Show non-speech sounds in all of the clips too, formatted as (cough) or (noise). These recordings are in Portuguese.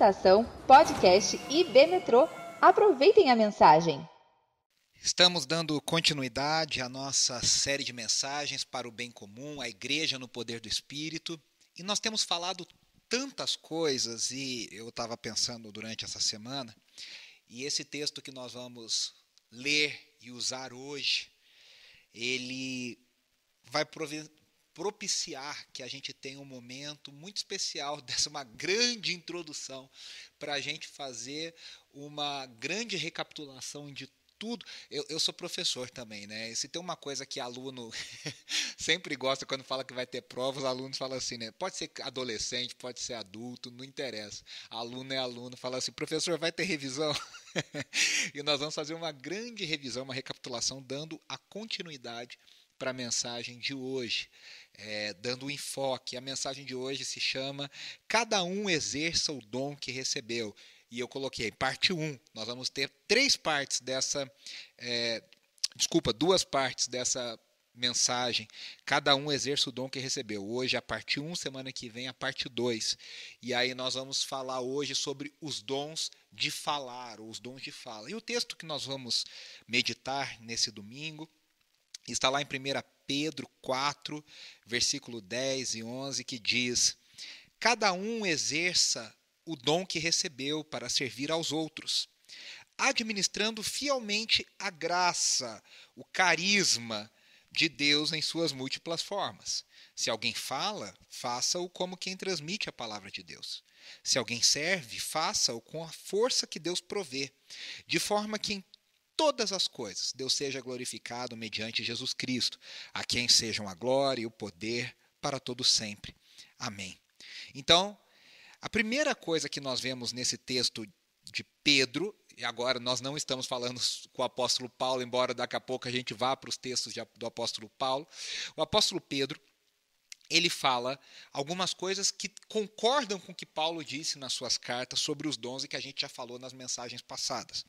Estação Podcast IB Metrô. Aproveitem a mensagem. Estamos dando continuidade à nossa série de mensagens para o bem comum, a igreja no poder do Espírito. E nós temos falado tantas coisas, e eu estava pensando durante essa semana, e esse texto que nós vamos ler e usar hoje, ele vai propiciar que a gente tenha um momento muito especial (laughs) dessa uma grande introdução para a gente fazer uma grande recapitulação de tudo. Eu, eu sou professor também, né? E se tem uma coisa que aluno (laughs) sempre gosta quando fala que vai ter prova, os alunos falam assim, né? Pode ser adolescente, pode ser adulto, não interessa. Aluno é aluno, fala assim, professor, vai ter revisão? (laughs) e nós vamos fazer uma grande revisão, uma recapitulação, dando a continuidade para a mensagem de hoje, é, dando um enfoque. A mensagem de hoje se chama Cada um exerça o dom que recebeu. E eu coloquei parte 1. Nós vamos ter três partes dessa. É, desculpa, duas partes dessa mensagem. Cada um exerce o dom que recebeu. Hoje a parte 1, semana que vem a parte 2. E aí nós vamos falar hoje sobre os dons de falar, ou os dons de fala. E o texto que nós vamos meditar nesse domingo Está lá em 1 Pedro 4, versículo 10 e 11, que diz: Cada um exerça o dom que recebeu para servir aos outros, administrando fielmente a graça, o carisma de Deus em suas múltiplas formas. Se alguém fala, faça-o como quem transmite a palavra de Deus. Se alguém serve, faça-o com a força que Deus provê, de forma que em todas as coisas Deus seja glorificado mediante Jesus Cristo, a quem sejam a glória e o poder para todo sempre. Amém. Então, a primeira coisa que nós vemos nesse texto de Pedro, e agora nós não estamos falando com o apóstolo Paulo, embora daqui a pouco a gente vá para os textos do apóstolo Paulo. O apóstolo Pedro, ele fala algumas coisas que concordam com o que Paulo disse nas suas cartas sobre os dons e que a gente já falou nas mensagens passadas.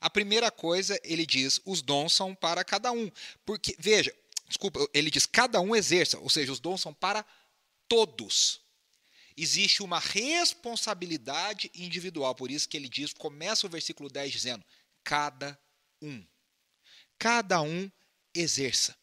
A primeira coisa, ele diz: os dons são para cada um. Porque, veja, desculpa, ele diz: cada um exerça, ou seja, os dons são para todos. Existe uma responsabilidade individual, por isso que ele diz, começa o versículo 10 dizendo: cada um. Cada um exerça.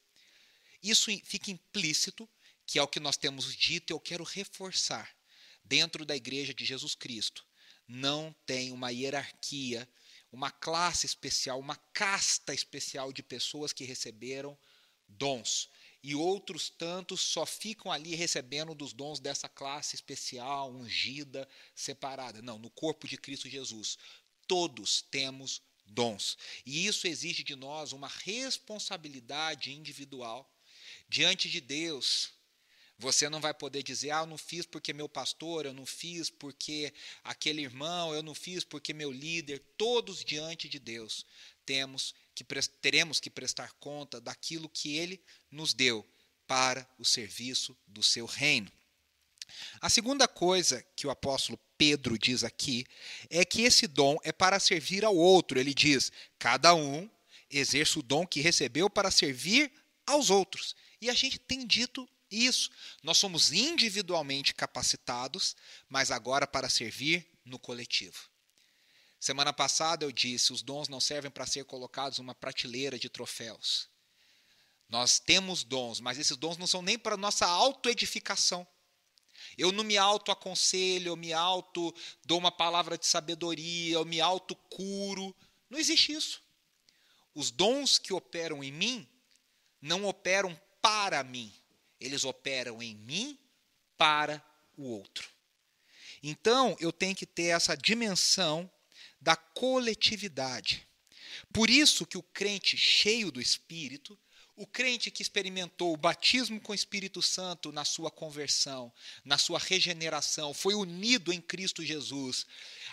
Isso fica implícito que é o que nós temos dito eu quero reforçar. Dentro da igreja de Jesus Cristo, não tem uma hierarquia, uma classe especial, uma casta especial de pessoas que receberam dons. E outros tantos só ficam ali recebendo dos dons dessa classe especial, ungida, separada. Não, no corpo de Cristo Jesus, todos temos dons. E isso exige de nós uma responsabilidade individual diante de Deus você não vai poder dizer, ah, eu não fiz porque meu pastor, eu não fiz porque aquele irmão, eu não fiz porque meu líder. Todos diante de Deus temos que teremos que prestar conta daquilo que Ele nos deu para o serviço do seu reino. A segunda coisa que o apóstolo Pedro diz aqui é que esse dom é para servir ao outro. Ele diz: cada um exerce o dom que recebeu para servir aos outros. E a gente tem dito isso. Nós somos individualmente capacitados, mas agora para servir no coletivo. Semana passada eu disse: os dons não servem para ser colocados numa prateleira de troféus. Nós temos dons, mas esses dons não são nem para nossa autoedificação. Eu não me auto-aconselho, eu me auto dou uma palavra de sabedoria, eu me auto-curo. Não existe isso. Os dons que operam em mim não operam para mim, eles operam em mim para o outro. Então, eu tenho que ter essa dimensão da coletividade. Por isso que o crente cheio do Espírito, o crente que experimentou o batismo com o Espírito Santo na sua conversão, na sua regeneração, foi unido em Cristo Jesus,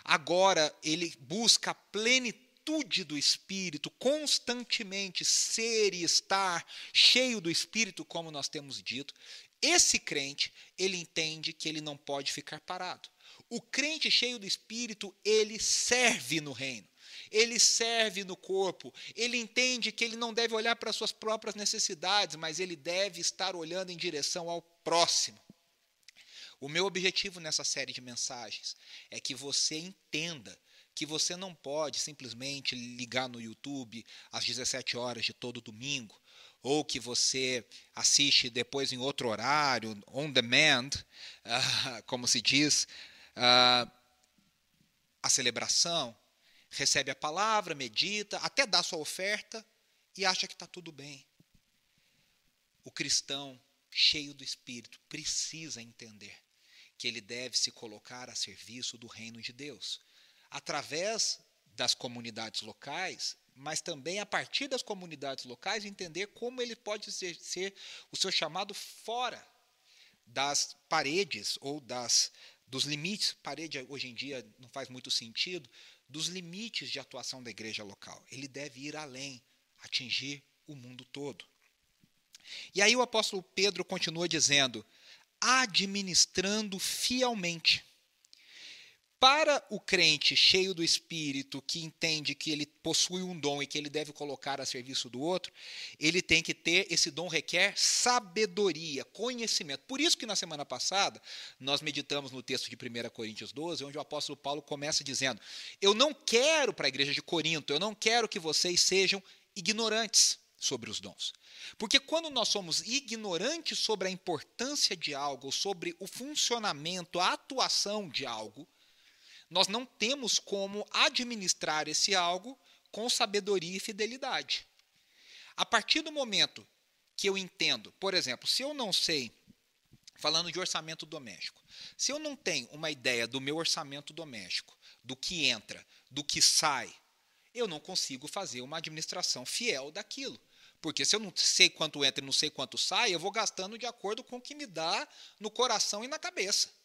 agora ele busca a plenitude plenitude do Espírito, constantemente ser e estar cheio do Espírito, como nós temos dito, esse crente, ele entende que ele não pode ficar parado. O crente cheio do Espírito, ele serve no reino. Ele serve no corpo, ele entende que ele não deve olhar para suas próprias necessidades, mas ele deve estar olhando em direção ao próximo. O meu objetivo nessa série de mensagens é que você entenda que você não pode simplesmente ligar no YouTube às 17 horas de todo domingo, ou que você assiste depois em outro horário, on demand, uh, (laughs) como se diz, uh, a celebração, recebe a palavra, medita, até dá sua oferta e acha que está tudo bem. O cristão cheio do Espírito precisa entender que ele deve se colocar a serviço do reino de Deus, através das comunidades locais, mas também a partir das comunidades locais entender como ele pode ser, ser o seu chamado fora das paredes ou das dos limites, parede hoje em dia não faz muito sentido, dos limites de atuação da igreja local. Ele deve ir além, atingir o mundo todo. E aí o apóstolo Pedro continua dizendo: administrando fielmente. Para o crente cheio do espírito, que entende que ele possui um dom e que ele deve colocar a serviço do outro, ele tem que ter esse dom requer sabedoria, conhecimento. Por isso que na semana passada nós meditamos no texto de 1 Coríntios 12, onde o apóstolo Paulo começa dizendo: "Eu não quero para a igreja de Corinto, eu não quero que vocês sejam ignorantes sobre os dons. Porque quando nós somos ignorantes sobre a importância de algo, sobre o funcionamento, a atuação de algo, nós não temos como administrar esse algo com sabedoria e fidelidade. A partir do momento que eu entendo, por exemplo, se eu não sei, falando de orçamento doméstico, se eu não tenho uma ideia do meu orçamento doméstico, do que entra, do que sai, eu não consigo fazer uma administração fiel daquilo. Porque se eu não sei quanto entra e não sei quanto sai, eu vou gastando de acordo com o que me dá no coração e na cabeça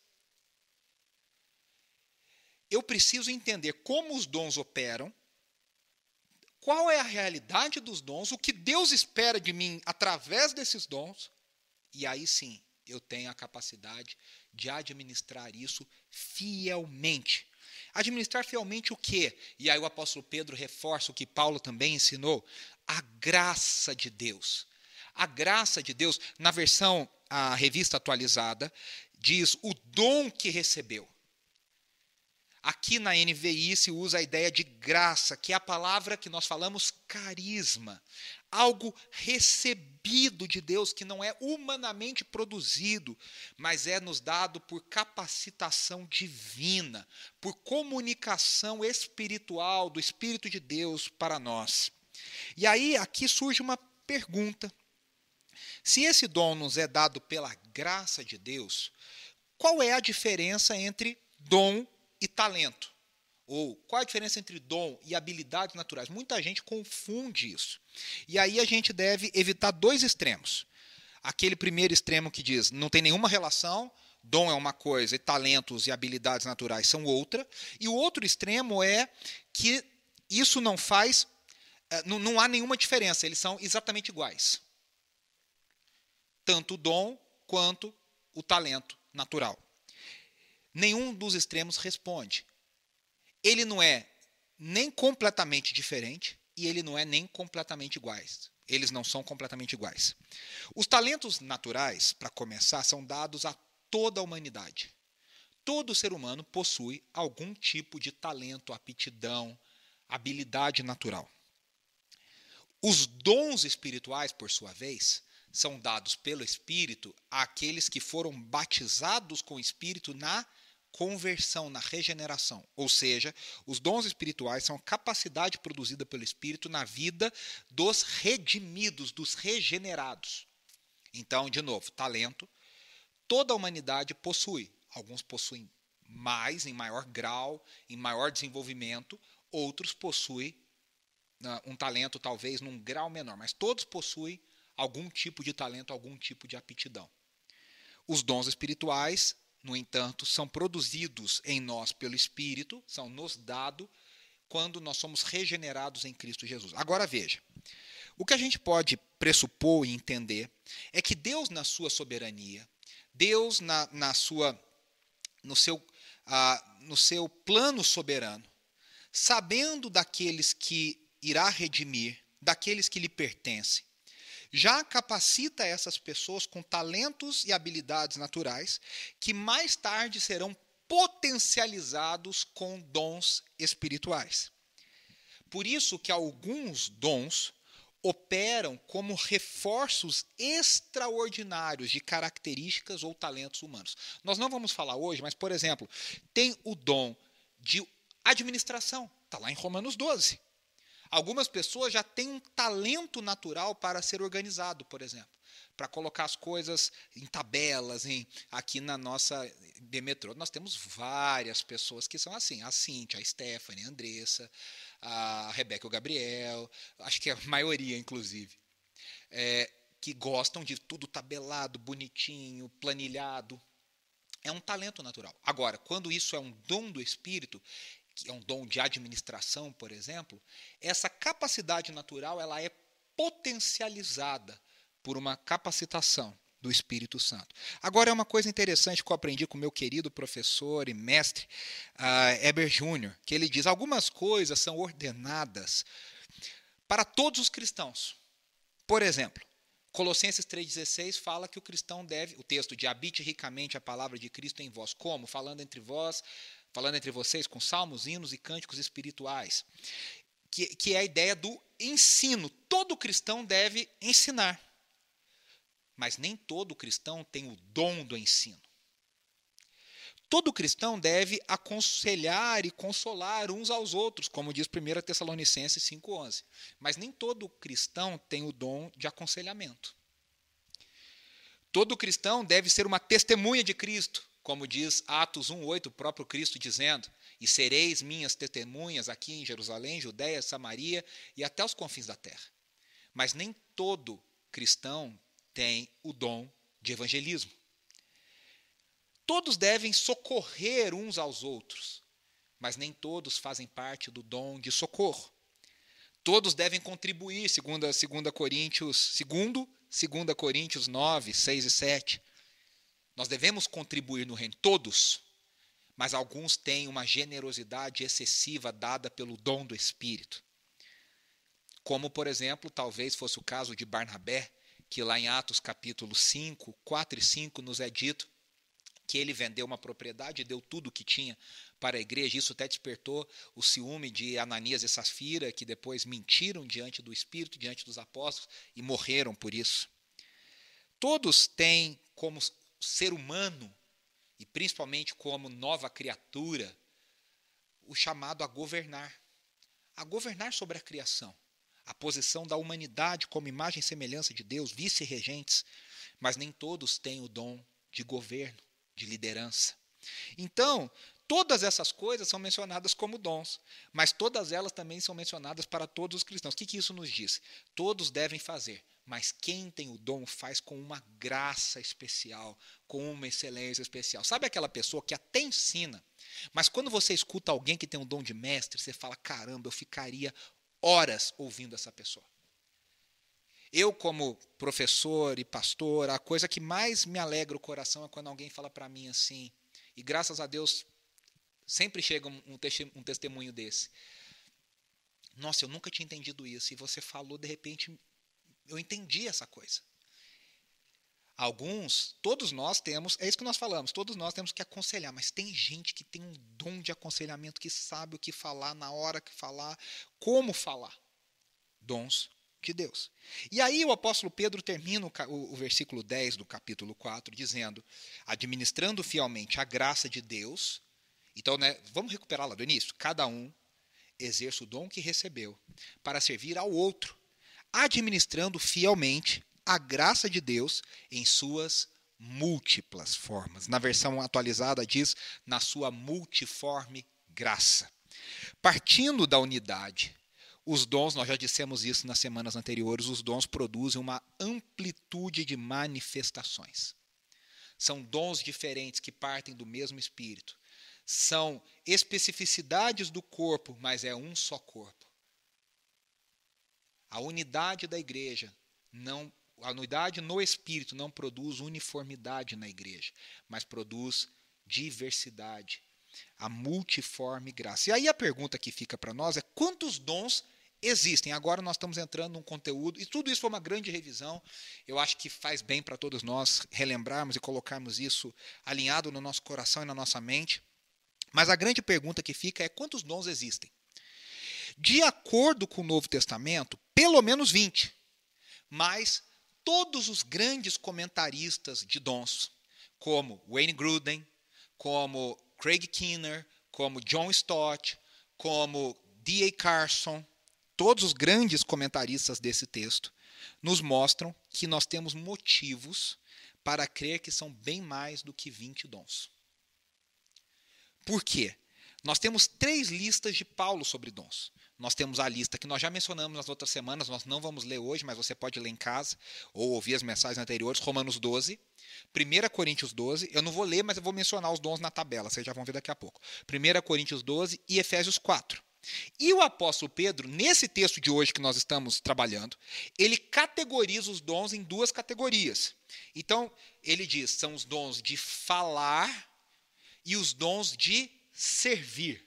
eu preciso entender como os dons operam, qual é a realidade dos dons, o que Deus espera de mim através desses dons, e aí sim eu tenho a capacidade de administrar isso fielmente. Administrar fielmente o quê? E aí o apóstolo Pedro reforça o que Paulo também ensinou: a graça de Deus. A graça de Deus, na versão a revista atualizada, diz o dom que recebeu. Aqui na NVI se usa a ideia de graça, que é a palavra que nós falamos carisma, algo recebido de Deus que não é humanamente produzido, mas é nos dado por capacitação divina, por comunicação espiritual do Espírito de Deus para nós. E aí aqui surge uma pergunta: se esse dom nos é dado pela graça de Deus, qual é a diferença entre dom e talento. Ou qual a diferença entre dom e habilidades naturais? Muita gente confunde isso. E aí a gente deve evitar dois extremos. Aquele primeiro extremo que diz não tem nenhuma relação, dom é uma coisa e talentos e habilidades naturais são outra. E o outro extremo é que isso não faz, eh, não, não há nenhuma diferença, eles são exatamente iguais. Tanto o dom quanto o talento natural nenhum dos extremos responde. Ele não é nem completamente diferente e ele não é nem completamente iguais. Eles não são completamente iguais. Os talentos naturais, para começar, são dados a toda a humanidade. Todo ser humano possui algum tipo de talento, aptidão, habilidade natural. Os dons espirituais, por sua vez, são dados pelo Espírito àqueles que foram batizados com o Espírito na conversão, na regeneração. Ou seja, os dons espirituais são a capacidade produzida pelo Espírito na vida dos redimidos, dos regenerados. Então, de novo, talento, toda a humanidade possui. Alguns possuem mais, em maior grau, em maior desenvolvimento, outros possuem né, um talento talvez num grau menor, mas todos possuem algum tipo de talento, algum tipo de aptidão. Os dons espirituais no entanto, são produzidos em nós pelo Espírito, são nos dados quando nós somos regenerados em Cristo Jesus. Agora veja, o que a gente pode pressupor e entender é que Deus, na sua soberania, Deus, na, na sua, no, seu, ah, no seu plano soberano, sabendo daqueles que irá redimir, daqueles que lhe pertencem, já capacita essas pessoas com talentos e habilidades naturais que mais tarde serão potencializados com dons espirituais. Por isso que alguns dons operam como reforços extraordinários de características ou talentos humanos. Nós não vamos falar hoje, mas, por exemplo, tem o dom de administração, está lá em Romanos 12. Algumas pessoas já têm um talento natural para ser organizado, por exemplo, para colocar as coisas em tabelas, em, aqui na nossa B-Metrô. Nós temos várias pessoas que são assim, a Cíntia, a Stephanie, a Andressa, a Rebeca e o Gabriel, acho que a maioria, inclusive, é, que gostam de tudo tabelado, bonitinho, planilhado. É um talento natural. Agora, quando isso é um dom do Espírito, que é um dom de administração, por exemplo, essa capacidade natural ela é potencializada por uma capacitação do Espírito Santo. Agora é uma coisa interessante que eu aprendi com meu querido professor e mestre uh, Eber Júnior, que ele diz: algumas coisas são ordenadas para todos os cristãos. Por exemplo, Colossenses 3,16 fala que o cristão deve, o texto de habite ricamente a palavra de Cristo em vós, como? Falando entre vós, falando entre vocês com salmos, hinos e cânticos espirituais. Que, que é a ideia do ensino. Todo cristão deve ensinar. Mas nem todo cristão tem o dom do ensino. Todo cristão deve aconselhar e consolar uns aos outros, como diz 1 Tessalonicenses 5,11. Mas nem todo cristão tem o dom de aconselhamento. Todo cristão deve ser uma testemunha de Cristo, como diz Atos 1,8, o próprio Cristo dizendo: E sereis minhas testemunhas aqui em Jerusalém, Judéia, Samaria e até os confins da terra. Mas nem todo cristão tem o dom de evangelismo. Todos devem socorrer uns aos outros, mas nem todos fazem parte do dom de socorro. Todos devem contribuir, segundo, segundo Coríntios, segundo, segundo Coríntios 9, 6 e 7. Nós devemos contribuir no reino, todos, mas alguns têm uma generosidade excessiva dada pelo dom do Espírito. Como, por exemplo, talvez fosse o caso de Barnabé, que lá em Atos capítulo 5, 4 e 5 nos é dito que ele vendeu uma propriedade e deu tudo o que tinha para a igreja. Isso até despertou o ciúme de Ananias e Safira, que depois mentiram diante do Espírito, diante dos apóstolos e morreram por isso. Todos têm como ser humano e principalmente como nova criatura o chamado a governar, a governar sobre a criação a posição da humanidade como imagem e semelhança de Deus, vice-regentes, mas nem todos têm o dom de governo, de liderança. Então, todas essas coisas são mencionadas como dons, mas todas elas também são mencionadas para todos os cristãos. O que, que isso nos diz? Todos devem fazer, mas quem tem o dom faz com uma graça especial, com uma excelência especial. Sabe aquela pessoa que até ensina, mas quando você escuta alguém que tem um dom de mestre, você fala: caramba, eu ficaria horas ouvindo essa pessoa. Eu, como professor e pastor, a coisa que mais me alegra o coração é quando alguém fala para mim assim, e graças a Deus sempre chega um testemunho desse. Nossa, eu nunca tinha entendido isso, e você falou, de repente, eu entendi essa coisa. Alguns, todos nós temos, é isso que nós falamos, todos nós temos que aconselhar, mas tem gente que tem um dom de aconselhamento, que sabe o que falar, na hora que falar, como falar. Dons de Deus. E aí o apóstolo Pedro termina o, o versículo 10 do capítulo 4 dizendo: administrando fielmente a graça de Deus. Então, né, vamos recuperar lá do início. Cada um exerce o dom que recebeu para servir ao outro, administrando fielmente a graça de Deus em suas múltiplas formas. Na versão atualizada diz na sua multiforme graça. Partindo da unidade, os dons, nós já dissemos isso nas semanas anteriores, os dons produzem uma amplitude de manifestações. São dons diferentes que partem do mesmo espírito. São especificidades do corpo, mas é um só corpo. A unidade da igreja não a unidade no espírito não produz uniformidade na igreja, mas produz diversidade, a multiforme graça. E aí a pergunta que fica para nós é: quantos dons existem. Agora nós estamos entrando num conteúdo, e tudo isso foi uma grande revisão. Eu acho que faz bem para todos nós relembrarmos e colocarmos isso alinhado no nosso coração e na nossa mente. Mas a grande pergunta que fica é: quantos dons existem? De acordo com o Novo Testamento, pelo menos 20. Mas todos os grandes comentaristas de dons, como Wayne Gruden, como Craig Kinner, como John Stott, como D.A. Carson, todos os grandes comentaristas desse texto, nos mostram que nós temos motivos para crer que são bem mais do que 20 dons. Por quê? Nós temos três listas de Paulo sobre dons. Nós temos a lista que nós já mencionamos nas outras semanas, nós não vamos ler hoje, mas você pode ler em casa ou ouvir as mensagens anteriores, Romanos 12, 1 Coríntios 12, eu não vou ler, mas eu vou mencionar os dons na tabela, vocês já vão ver daqui a pouco. 1 Coríntios 12 e Efésios 4. E o apóstolo Pedro, nesse texto de hoje que nós estamos trabalhando, ele categoriza os dons em duas categorias. Então, ele diz: são os dons de falar e os dons de servir.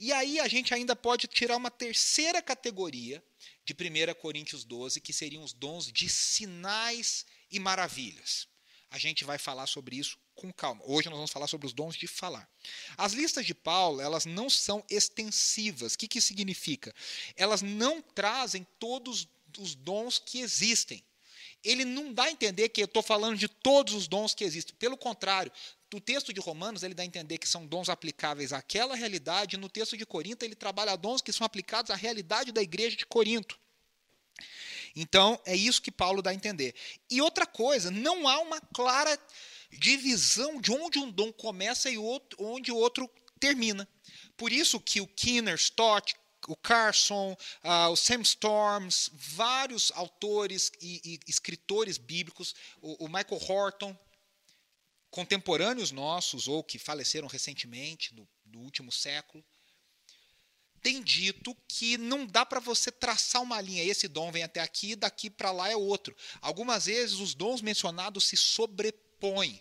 E aí a gente ainda pode tirar uma terceira categoria de 1 Coríntios 12, que seriam os dons de sinais e maravilhas. A gente vai falar sobre isso com calma. Hoje nós vamos falar sobre os dons de falar. As listas de Paulo, elas não são extensivas. O que, que significa? Elas não trazem todos os dons que existem. Ele não dá a entender que eu estou falando de todos os dons que existem. Pelo contrário, o texto de Romanos ele dá a entender que são dons aplicáveis àquela realidade, no texto de Corinto ele trabalha dons que são aplicados à realidade da igreja de Corinto. Então, é isso que Paulo dá a entender. E outra coisa, não há uma clara divisão de onde um dom começa e onde o outro termina. Por isso que o Kinner, Stott, o Carson, uh, o Sam Storms, vários autores e, e escritores bíblicos, o, o Michael Horton, contemporâneos nossos ou que faleceram recentemente, no último século, tem dito que não dá para você traçar uma linha. Esse dom vem até aqui, daqui para lá é outro. Algumas vezes os dons mencionados se sobrepõem.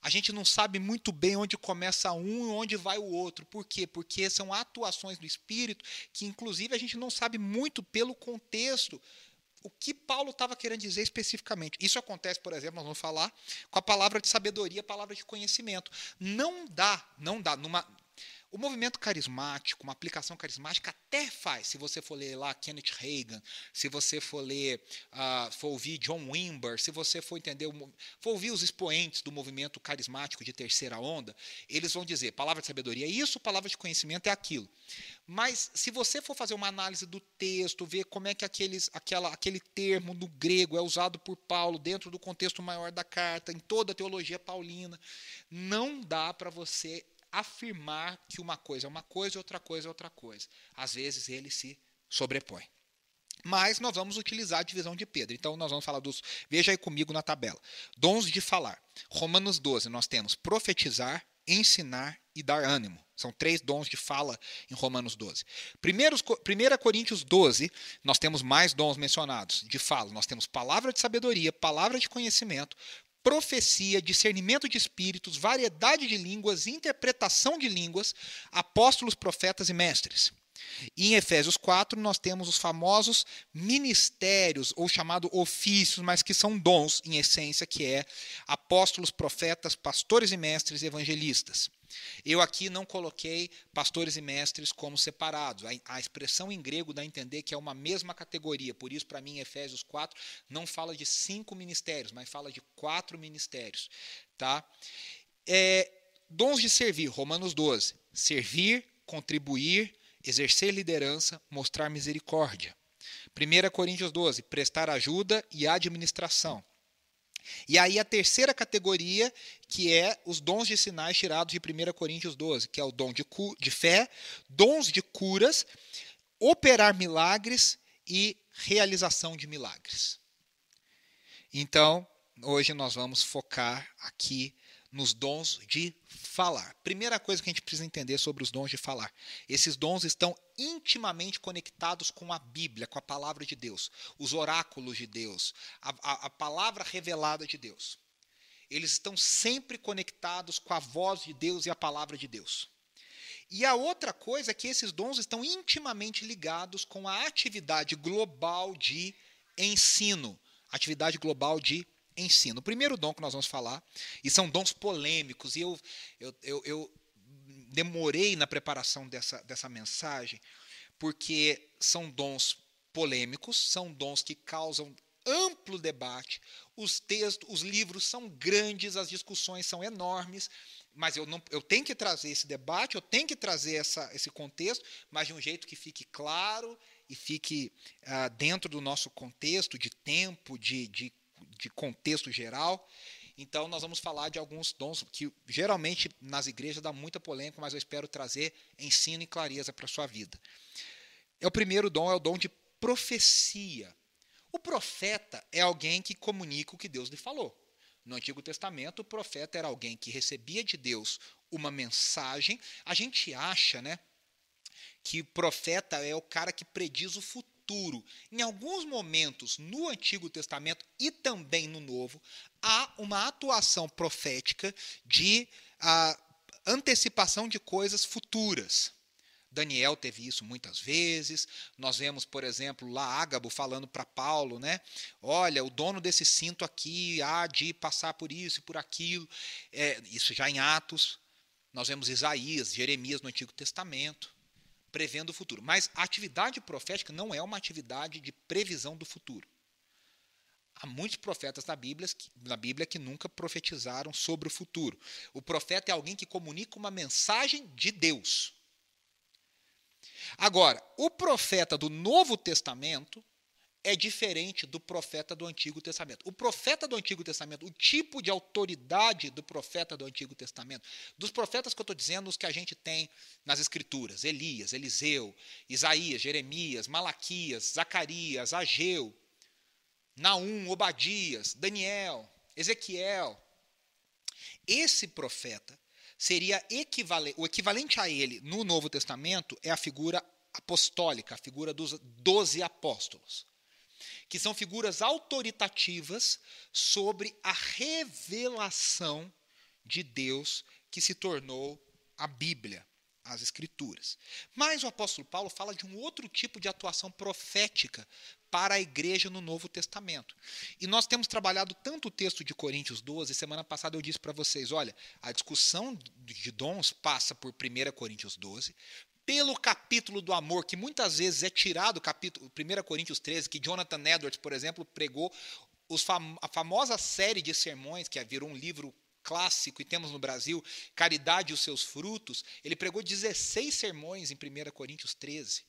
A gente não sabe muito bem onde começa um e onde vai o outro. Por quê? Porque são atuações do Espírito que, inclusive, a gente não sabe muito pelo contexto o que Paulo estava querendo dizer especificamente. Isso acontece, por exemplo, nós vamos falar com a palavra de sabedoria, a palavra de conhecimento. Não dá, não dá, numa, o movimento carismático, uma aplicação carismática até faz, se você for ler lá Kenneth Reagan, se você for ler, uh, for ouvir John Wimber, se você for entender, for ouvir os expoentes do movimento carismático de terceira onda, eles vão dizer, palavra de sabedoria é isso, palavra de conhecimento é aquilo. Mas se você for fazer uma análise do texto, ver como é que aqueles, aquela, aquele termo no grego é usado por Paulo dentro do contexto maior da carta, em toda a teologia paulina, não dá para você afirmar que uma coisa é uma coisa e outra coisa é outra coisa. Às vezes ele se sobrepõe. Mas nós vamos utilizar a divisão de Pedro. Então nós vamos falar dos. Veja aí comigo na tabela. Dons de falar. Romanos 12, nós temos profetizar, ensinar e dar ânimo. São três dons de fala em Romanos 12. Primeiros, 1 Coríntios 12, nós temos mais dons mencionados de fala. Nós temos palavra de sabedoria, palavra de conhecimento, profecia, discernimento de espíritos, variedade de línguas, interpretação de línguas, apóstolos, profetas e mestres. E em Efésios 4, nós temos os famosos ministérios, ou chamado ofícios, mas que são dons, em essência, que é apóstolos, profetas, pastores e mestres evangelistas. Eu aqui não coloquei pastores e mestres como separados. A, a, expressão em grego dá a entender que é uma mesma categoria. Por isso, para mim, Efésios 4 não fala de cinco ministérios, mas fala de quatro ministérios. Tá? É, dons de servir, Romanos 12. Servir, contribuir, exercer liderança, mostrar misericórdia. 1 Coríntios 12, prestar ajuda e administração. E aí a terceira categoria, que é os dons de sinais tirados de 1 Coríntios 12, que é o dom de, de fé, dons de curas, operar milagres e realização de milagres. Então, hoje nós vamos focar aqui nos dons de falar. Primeira coisa que a gente precisa entender sobre os dons de falar. Esses dons estão intimamente conectados com a Bíblia, com a palavra de Deus, os oráculos de Deus, a, a, a palavra revelada de Deus. Eles estão sempre conectados com a voz de Deus e a palavra de Deus. E a outra coisa é que esses dons estão intimamente ligados com a atividade global de ensino. Atividade global de ensino. O primeiro dom que nós vamos falar, e são dons polêmicos, e eu, eu, eu, eu demorei na preparação dessa, dessa mensagem, porque são dons polêmicos, são dons que causam amplo debate, os textos, os livros são grandes, as discussões são enormes, mas eu, não, eu tenho que trazer esse debate, eu tenho que trazer essa, esse contexto, mas de um jeito que fique claro e fique ah, dentro do nosso contexto de tempo, de, de, de contexto geral. Então, nós vamos falar de alguns dons que geralmente nas igrejas dá muita polêmica, mas eu espero trazer ensino e clareza para a sua vida. É o primeiro dom, é o dom de profecia. O profeta é alguém que comunica o que Deus lhe falou. No Antigo Testamento, o profeta era alguém que recebia de Deus uma mensagem. A gente acha, né, que profeta é o cara que prediz o futuro. Em alguns momentos, no Antigo Testamento e também no Novo, há uma atuação profética de a, antecipação de coisas futuras. Daniel teve isso muitas vezes. Nós vemos, por exemplo, lá Ágabo falando para Paulo, né? Olha, o dono desse cinto aqui há de passar por isso e por aquilo. É, isso já em Atos. Nós vemos Isaías, Jeremias no Antigo Testamento, prevendo o futuro. Mas a atividade profética não é uma atividade de previsão do futuro. Há muitos profetas na Bíblia, na Bíblia que nunca profetizaram sobre o futuro. O profeta é alguém que comunica uma mensagem de Deus. Agora, o profeta do Novo Testamento é diferente do profeta do Antigo Testamento. O profeta do Antigo Testamento, o tipo de autoridade do profeta do Antigo Testamento, dos profetas que eu estou dizendo, os que a gente tem nas Escrituras: Elias, Eliseu, Isaías, Jeremias, Malaquias, Zacarias, Ageu, Naum, Obadias, Daniel, Ezequiel. Esse profeta seria equivalente, o equivalente a ele no Novo Testamento é a figura apostólica, a figura dos doze apóstolos, que são figuras autoritativas sobre a revelação de Deus que se tornou a Bíblia, as Escrituras. Mas o apóstolo Paulo fala de um outro tipo de atuação profética para a igreja no Novo Testamento. E nós temos trabalhado tanto o texto de Coríntios 12, semana passada eu disse para vocês, olha, a discussão de dons passa por 1 Coríntios 12, pelo capítulo do amor, que muitas vezes é tirado, capítulo 1 Coríntios 13, que Jonathan Edwards, por exemplo, pregou fam a famosa série de sermões, que virou um livro clássico e temos no Brasil, Caridade e os seus frutos, ele pregou 16 sermões em 1 Coríntios 13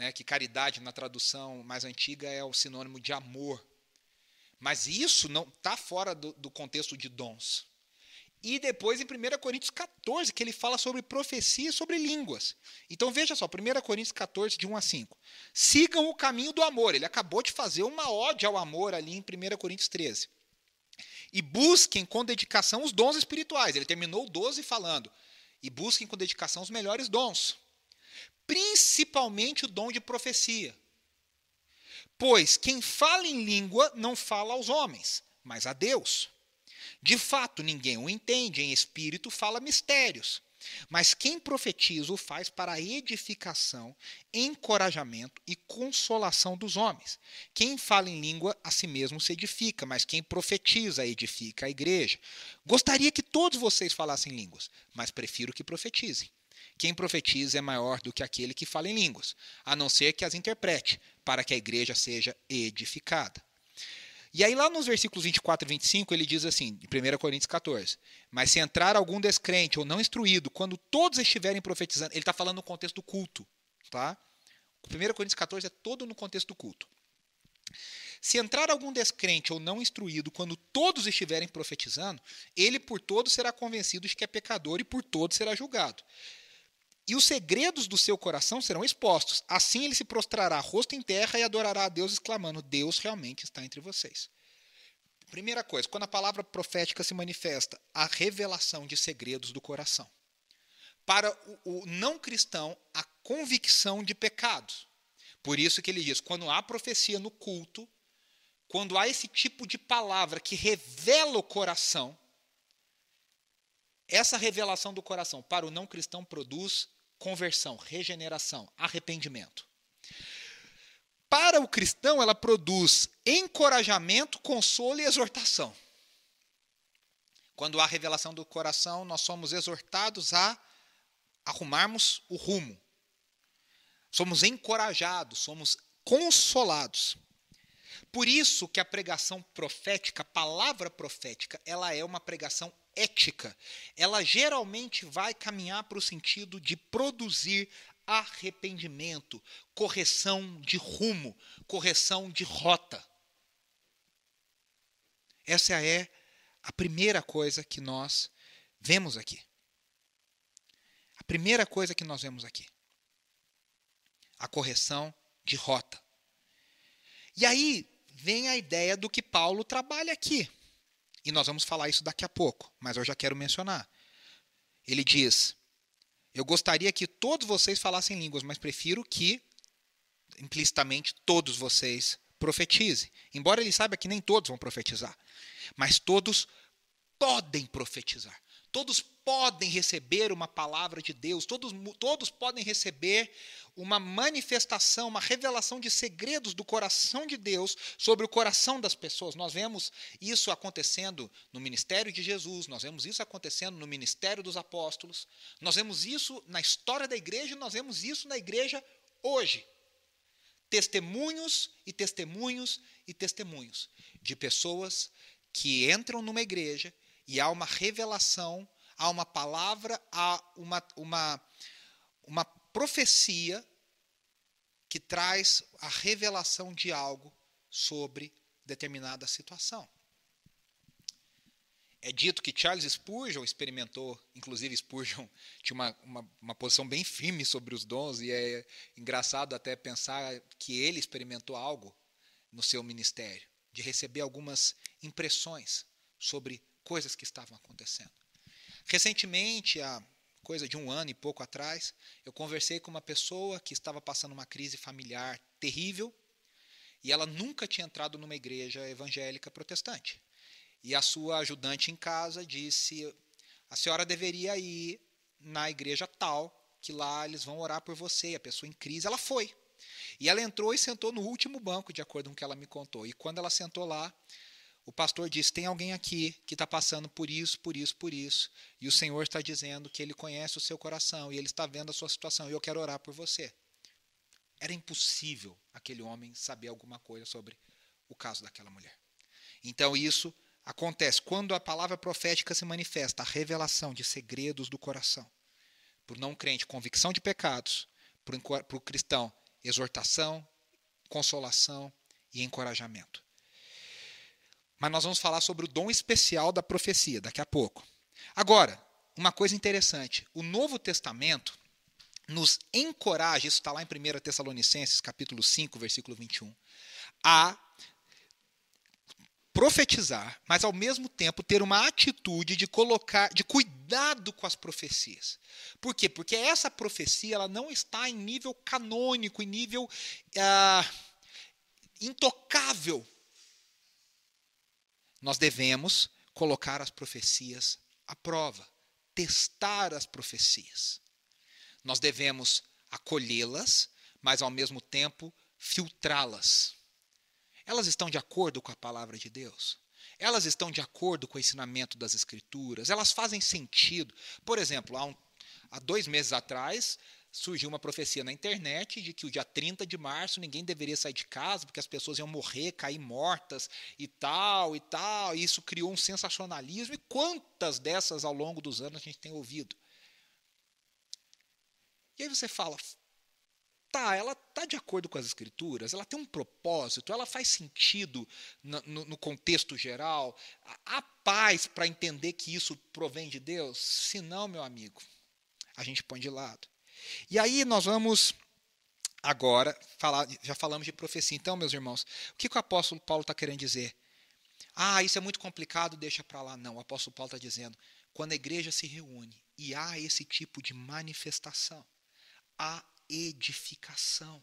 né, que caridade na tradução mais antiga é o sinônimo de amor. Mas isso não está fora do, do contexto de dons. E depois em 1 Coríntios 14, que ele fala sobre profecia e sobre línguas. Então veja só, 1 Coríntios 14, de 1 a 5. Sigam o caminho do amor. Ele acabou de fazer uma ode ao amor ali em 1 Coríntios 13. E busquem com dedicação os dons espirituais. Ele terminou o 12 falando. E busquem com dedicação os melhores dons principalmente o dom de profecia. Pois quem fala em língua não fala aos homens, mas a Deus. De fato, ninguém o entende, em espírito fala mistérios. Mas quem profetiza o faz para edificação, encorajamento e consolação dos homens. Quem fala em língua a si mesmo se edifica, mas quem profetiza edifica a igreja. Gostaria que todos vocês falassem línguas, mas prefiro que profetizem. Quem profetiza é maior do que aquele que fala em línguas, a não ser que as interprete, para que a igreja seja edificada. E aí, lá nos versículos 24 e 25, ele diz assim, em 1 Coríntios 14: Mas se entrar algum descrente ou não instruído, quando todos estiverem profetizando, ele está falando no contexto do culto. Tá? 1 Coríntios 14 é todo no contexto do culto. Se entrar algum descrente ou não instruído, quando todos estiverem profetizando, ele por todos será convencido de que é pecador e por todos será julgado e os segredos do seu coração serão expostos. Assim ele se prostrará rosto em terra e adorará a Deus, exclamando: Deus realmente está entre vocês. Primeira coisa, quando a palavra profética se manifesta, a revelação de segredos do coração. Para o, o não cristão, a convicção de pecados. Por isso que ele diz: quando há profecia no culto, quando há esse tipo de palavra que revela o coração, Essa revelação do coração para o não cristão produz conversão, regeneração, arrependimento. Para o cristão, ela produz encorajamento, consolo e exortação. Quando há revelação do coração, nós somos exortados a arrumarmos o rumo. Somos encorajados, somos consolados. Por isso que a pregação profética, a palavra profética, ela é uma pregação ética. Ela geralmente vai caminhar para o sentido de produzir arrependimento, correção de rumo, correção de rota. Essa é a primeira coisa que nós vemos aqui. A primeira coisa que nós vemos aqui. A correção de rota. E aí vem a ideia do que Paulo trabalha aqui. E nós vamos falar isso daqui a pouco, mas eu já quero mencionar. Ele diz: Eu gostaria que todos vocês falassem línguas, mas prefiro que, implicitamente, todos vocês profetizem. Embora ele saiba que nem todos vão profetizar, mas todos podem profetizar. Todos podem receber uma palavra de Deus, todos, todos podem receber uma manifestação, uma revelação de segredos do coração de Deus sobre o coração das pessoas. Nós vemos isso acontecendo no ministério de Jesus, nós vemos isso acontecendo no ministério dos apóstolos, nós vemos isso na história da igreja, nós vemos isso na igreja hoje. Testemunhos e testemunhos e testemunhos de pessoas que entram numa igreja e há uma revelação, há uma palavra, há uma, uma, uma profecia que traz a revelação de algo sobre determinada situação. É dito que Charles Spurgeon experimentou, inclusive Spurgeon (laughs) tinha uma, uma, uma, posição bem firme sobre os dons, e é engraçado até pensar que ele experimentou algo no seu ministério, de receber algumas impressões sobre coisas que estavam acontecendo. Recentemente, há coisa de um ano e pouco atrás, eu conversei com uma pessoa que estava passando uma crise familiar terrível e ela nunca tinha entrado numa igreja evangélica protestante. E a sua ajudante em casa disse: a senhora deveria ir na igreja tal, que lá eles vão orar por você. E a pessoa em crise, ela foi. E ela entrou e sentou no último banco, de acordo com o que ela me contou. E quando ela sentou lá, o pastor disse: tem alguém aqui que está passando por isso, por isso, por isso. E o Senhor está dizendo que Ele conhece o seu coração e Ele está vendo a sua situação e eu quero orar por você. Era impossível aquele homem saber alguma coisa sobre o caso daquela mulher. Então isso acontece quando a palavra profética se manifesta, a revelação de segredos do coração. Para o não crente, convicção de pecados. Para o cristão, exortação, consolação e encorajamento. Mas nós vamos falar sobre o dom especial da profecia daqui a pouco. Agora, uma coisa interessante: o Novo Testamento nos encoraja, isso está lá em 1 Tessalonicenses, capítulo 5, versículo 21, a profetizar, mas ao mesmo tempo ter uma atitude de colocar, de cuidado com as profecias. Por quê? Porque essa profecia ela não está em nível canônico, em nível ah, intocável nós devemos colocar as profecias à prova, testar as profecias. Nós devemos acolhê-las, mas ao mesmo tempo filtrá-las. Elas estão de acordo com a palavra de Deus? Elas estão de acordo com o ensinamento das Escrituras? Elas fazem sentido? Por exemplo, há, um, há dois meses atrás, surgiu uma profecia na internet de que o dia 30 de março ninguém deveria sair de casa porque as pessoas iam morrer, cair mortas e tal e tal. E isso criou um sensacionalismo. E quantas dessas ao longo dos anos a gente tem ouvido? E aí você fala, tá, ela tá de acordo com as escrituras, ela tem um propósito, ela faz sentido no, no, no contexto geral. Há paz para entender que isso provém de Deus? Se não, meu amigo, a gente põe de lado. E aí nós vamos agora falar, já falamos de profecia. Então, meus irmãos, o que, que o apóstolo Paulo está querendo dizer? Ah, isso é muito complicado, deixa para lá. Não, o apóstolo Paulo está dizendo, quando a igreja se reúne e há esse tipo de manifestação, há edificação.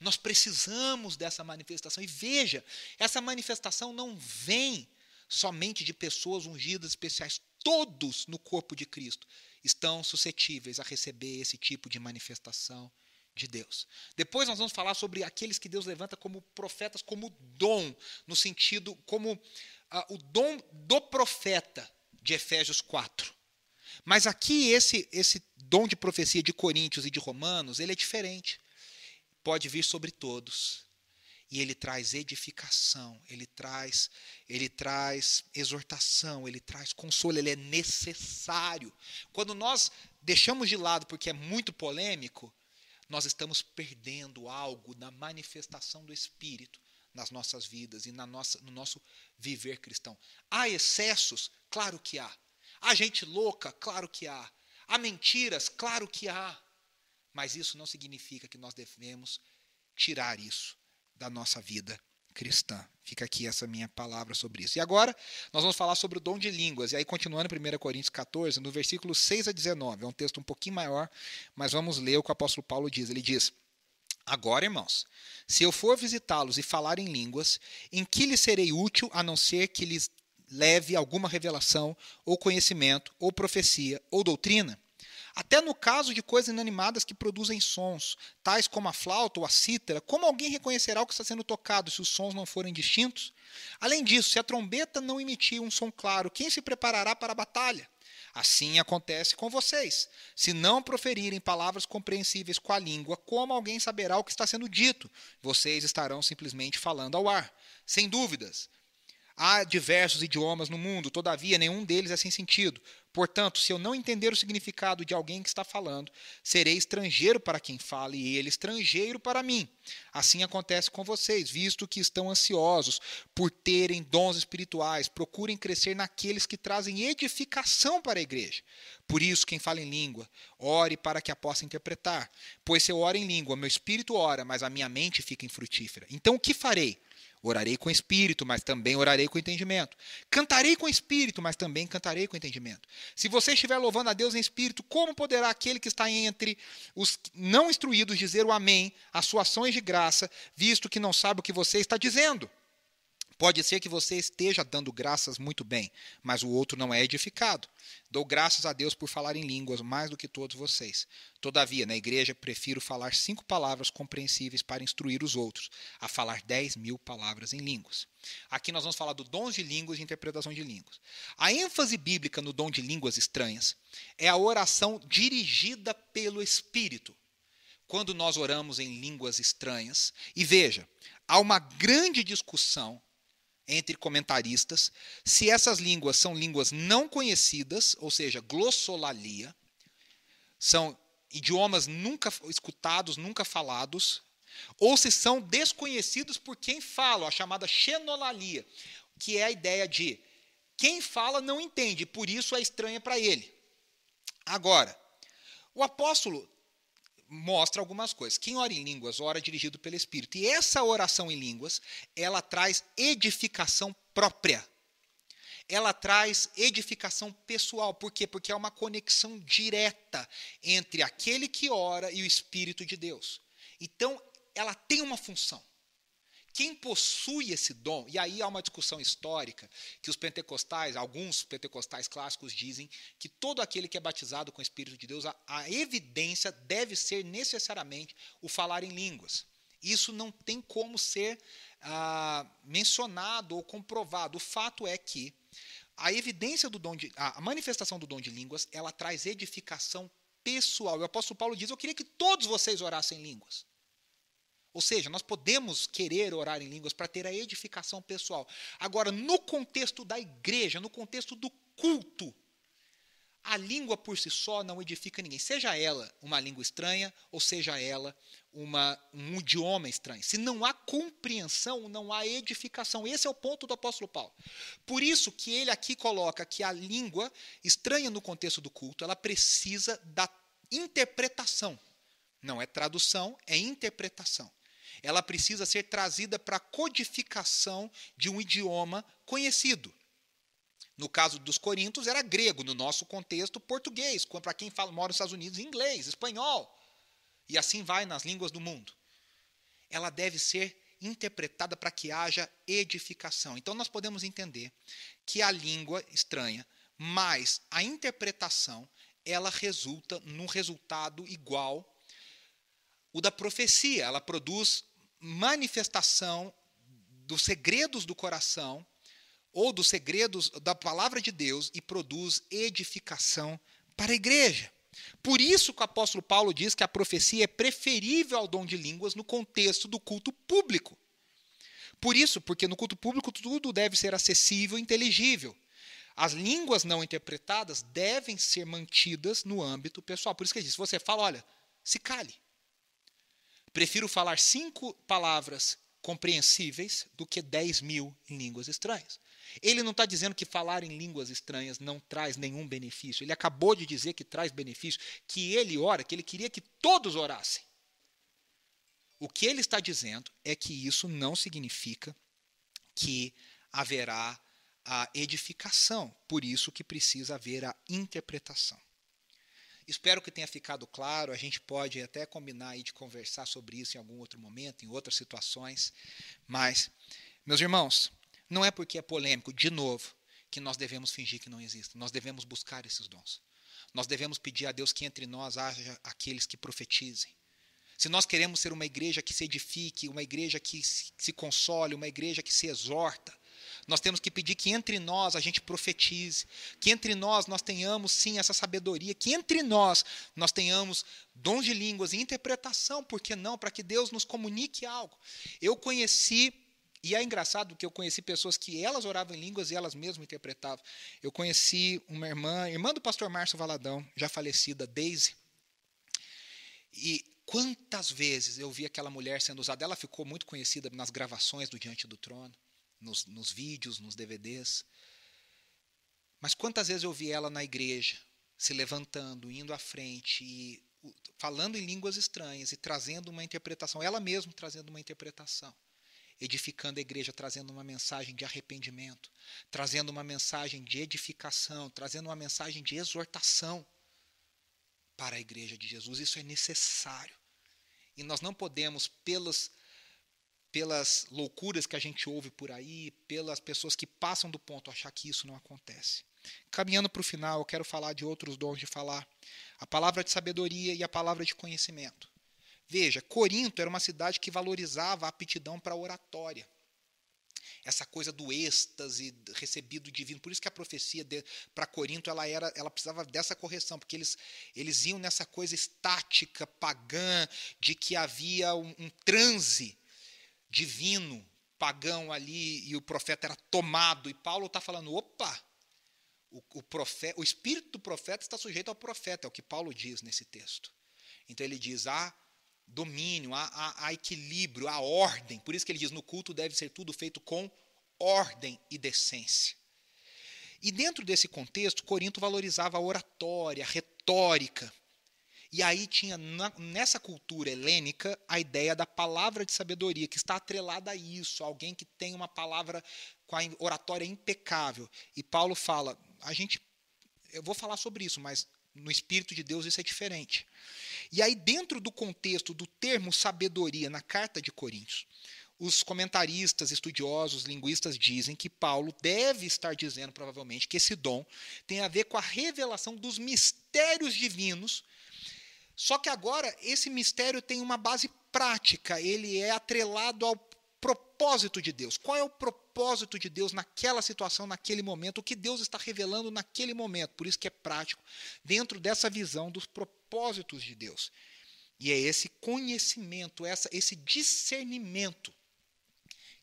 Nós precisamos dessa manifestação. E veja, essa manifestação não vem somente de pessoas ungidas especiais. Todos no corpo de Cristo estão suscetíveis a receber esse tipo de manifestação de Deus. Depois nós vamos falar sobre aqueles que Deus levanta como profetas, como dom, no sentido como uh, o dom do profeta de Efésios 4. Mas aqui esse esse dom de profecia de Coríntios e de Romanos, ele é diferente. Pode vir sobre todos. E ele traz edificação, ele traz, ele traz exortação, ele traz consolo, ele é necessário. Quando nós deixamos de lado porque é muito polêmico, nós estamos perdendo algo na manifestação do Espírito nas nossas vidas e na nossa, no nosso viver cristão. Há excessos? Claro que há. Há gente louca? Claro que há. Há mentiras? Claro que há. Mas isso não significa que nós devemos tirar isso da nossa vida cristã. Fica aqui essa minha palavra sobre isso. E agora nós vamos falar sobre o dom de línguas. E aí, continuando em 1 Coríntios 14, no versículo 6 a 19. É um texto um pouquinho maior, mas vamos ler o que o apóstolo Paulo diz. Ele diz: Agora, irmãos, se eu for visitá-los e falar em línguas, em que lhes serei útil a não ser que lhes leve alguma revelação, ou conhecimento, ou profecia, ou doutrina? Até no caso de coisas inanimadas que produzem sons, tais como a flauta ou a cítara, como alguém reconhecerá o que está sendo tocado se os sons não forem distintos? Além disso, se a trombeta não emitir um som claro, quem se preparará para a batalha? Assim acontece com vocês. Se não proferirem palavras compreensíveis com a língua, como alguém saberá o que está sendo dito? Vocês estarão simplesmente falando ao ar. Sem dúvidas, Há diversos idiomas no mundo, todavia nenhum deles é sem sentido. Portanto, se eu não entender o significado de alguém que está falando, serei estrangeiro para quem fala e ele estrangeiro para mim. Assim acontece com vocês, visto que estão ansiosos por terem dons espirituais, procurem crescer naqueles que trazem edificação para a igreja. Por isso, quem fala em língua, ore para que a possa interpretar. Pois se eu oro em língua, meu espírito ora, mas a minha mente fica infrutífera. Então o que farei? Orarei com espírito, mas também orarei com entendimento. Cantarei com espírito, mas também cantarei com entendimento. Se você estiver louvando a Deus em espírito, como poderá aquele que está entre os não instruídos dizer o amém às suas ações de graça, visto que não sabe o que você está dizendo? Pode ser que você esteja dando graças muito bem, mas o outro não é edificado. Dou graças a Deus por falar em línguas mais do que todos vocês. Todavia, na igreja, prefiro falar cinco palavras compreensíveis para instruir os outros, a falar dez mil palavras em línguas. Aqui nós vamos falar do dom de línguas e interpretação de línguas. A ênfase bíblica no dom de línguas estranhas é a oração dirigida pelo Espírito. Quando nós oramos em línguas estranhas, e veja, há uma grande discussão entre comentaristas se essas línguas são línguas não conhecidas, ou seja, glossolalia, são idiomas nunca escutados, nunca falados, ou se são desconhecidos por quem fala, a chamada xenolalia, que é a ideia de quem fala não entende, por isso é estranha para ele. Agora, o apóstolo mostra algumas coisas. Quem ora em línguas, ora dirigido pelo Espírito. E essa oração em línguas, ela traz edificação própria. Ela traz edificação pessoal. Por quê? Porque é uma conexão direta entre aquele que ora e o Espírito de Deus. Então, ela tem uma função. Quem possui esse dom, e aí há uma discussão histórica que os pentecostais, alguns pentecostais clássicos dizem que todo aquele que é batizado com o Espírito de Deus, a, a evidência deve ser necessariamente o falar em línguas. Isso não tem como ser ah, mencionado ou comprovado. O fato é que a evidência do dom de, a manifestação do dom de línguas, ela traz edificação pessoal. O apóstolo Paulo diz: Eu queria que todos vocês orassem em línguas. Ou seja, nós podemos querer orar em línguas para ter a edificação pessoal. Agora, no contexto da igreja, no contexto do culto, a língua por si só não edifica ninguém, seja ela uma língua estranha ou seja ela uma, um idioma estranho. Se não há compreensão, não há edificação. Esse é o ponto do apóstolo Paulo. Por isso que ele aqui coloca que a língua estranha no contexto do culto, ela precisa da interpretação. Não é tradução, é interpretação ela precisa ser trazida para a codificação de um idioma conhecido. No caso dos Coríntios, era grego, no nosso contexto, português, para quem fala, mora nos Estados Unidos, inglês, espanhol. E assim vai nas línguas do mundo. Ela deve ser interpretada para que haja edificação. Então, nós podemos entender que a língua estranha mas a interpretação ela resulta num resultado igual o da profecia. Ela produz manifestação dos segredos do coração ou dos segredos da palavra de Deus e produz edificação para a igreja. Por isso que o apóstolo Paulo diz que a profecia é preferível ao dom de línguas no contexto do culto público. Por isso, porque no culto público tudo deve ser acessível e inteligível. As línguas não interpretadas devem ser mantidas no âmbito pessoal. Por isso que ele diz: você fala, olha, se cale. Prefiro falar cinco palavras compreensíveis do que dez mil em línguas estranhas. Ele não está dizendo que falar em línguas estranhas não traz nenhum benefício. Ele acabou de dizer que traz benefício, que ele ora, que ele queria que todos orassem. O que ele está dizendo é que isso não significa que haverá a edificação, por isso que precisa haver a interpretação. Espero que tenha ficado claro. A gente pode até combinar aí de conversar sobre isso em algum outro momento, em outras situações. Mas, meus irmãos, não é porque é polêmico, de novo, que nós devemos fingir que não existe. Nós devemos buscar esses dons. Nós devemos pedir a Deus que entre nós haja aqueles que profetizem. Se nós queremos ser uma igreja que se edifique, uma igreja que se console, uma igreja que se exorta, nós temos que pedir que entre nós a gente profetize, que entre nós nós tenhamos sim essa sabedoria, que entre nós nós tenhamos dons de línguas e interpretação, por que não? Para que Deus nos comunique algo. Eu conheci e é engraçado que eu conheci pessoas que elas oravam em línguas e elas mesmas interpretavam. Eu conheci uma irmã, irmã do pastor Márcio Valadão, já falecida, Daisy. E quantas vezes eu vi aquela mulher sendo usada? Ela ficou muito conhecida nas gravações do Diante do Trono nos, nos vídeos, nos DVDs. Mas quantas vezes eu vi ela na igreja, se levantando, indo à frente e falando em línguas estranhas e trazendo uma interpretação, ela mesma trazendo uma interpretação, edificando a igreja, trazendo uma mensagem de arrependimento, trazendo uma mensagem de edificação, trazendo uma mensagem de exortação para a igreja de Jesus. Isso é necessário. E nós não podemos, pelos pelas loucuras que a gente ouve por aí, pelas pessoas que passam do ponto, achar que isso não acontece. Caminhando para o final, eu quero falar de outros dons de falar. A palavra de sabedoria e a palavra de conhecimento. Veja, Corinto era uma cidade que valorizava a aptidão para oratória. Essa coisa do êxtase recebido divino. Por isso que a profecia para Corinto ela era, ela precisava dessa correção, porque eles, eles iam nessa coisa estática, pagã, de que havia um, um transe divino, pagão ali, e o profeta era tomado. E Paulo está falando: opa, o, o, profeta, o espírito do profeta está sujeito ao profeta, é o que Paulo diz nesse texto. Então ele diz: há domínio, há, há, há equilíbrio, há ordem. Por isso que ele diz: no culto deve ser tudo feito com ordem e decência. E dentro desse contexto, Corinto valorizava a oratória, a retórica. E aí tinha na, nessa cultura helênica a ideia da palavra de sabedoria, que está atrelada a isso, alguém que tem uma palavra com a oratória impecável. E Paulo fala, a gente eu vou falar sobre isso, mas no espírito de Deus isso é diferente. E aí dentro do contexto do termo sabedoria na carta de Coríntios, os comentaristas, estudiosos, linguistas dizem que Paulo deve estar dizendo, provavelmente, que esse dom tem a ver com a revelação dos mistérios divinos só que agora esse mistério tem uma base prática, ele é atrelado ao propósito de Deus. Qual é o propósito de Deus naquela situação, naquele momento? O que Deus está revelando naquele momento? Por isso que é prático, dentro dessa visão dos propósitos de Deus. E é esse conhecimento, essa, esse discernimento